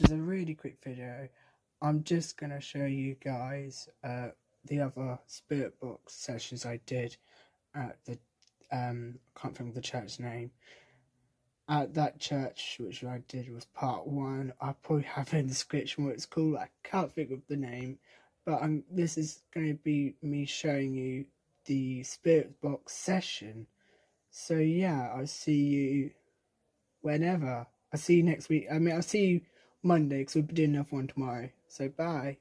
This is a really quick video. I'm just gonna show you guys uh, the other spirit box sessions I did at the um I can't think of the church name. At that church which I did was part one. I probably have in the description what it's called. I can't think of the name. But this is going to be me showing you the spirit box session. So yeah, I'll see you whenever. I'll see you next week. I mean, I'll see you Monday because be doing another one tomorrow. So bye.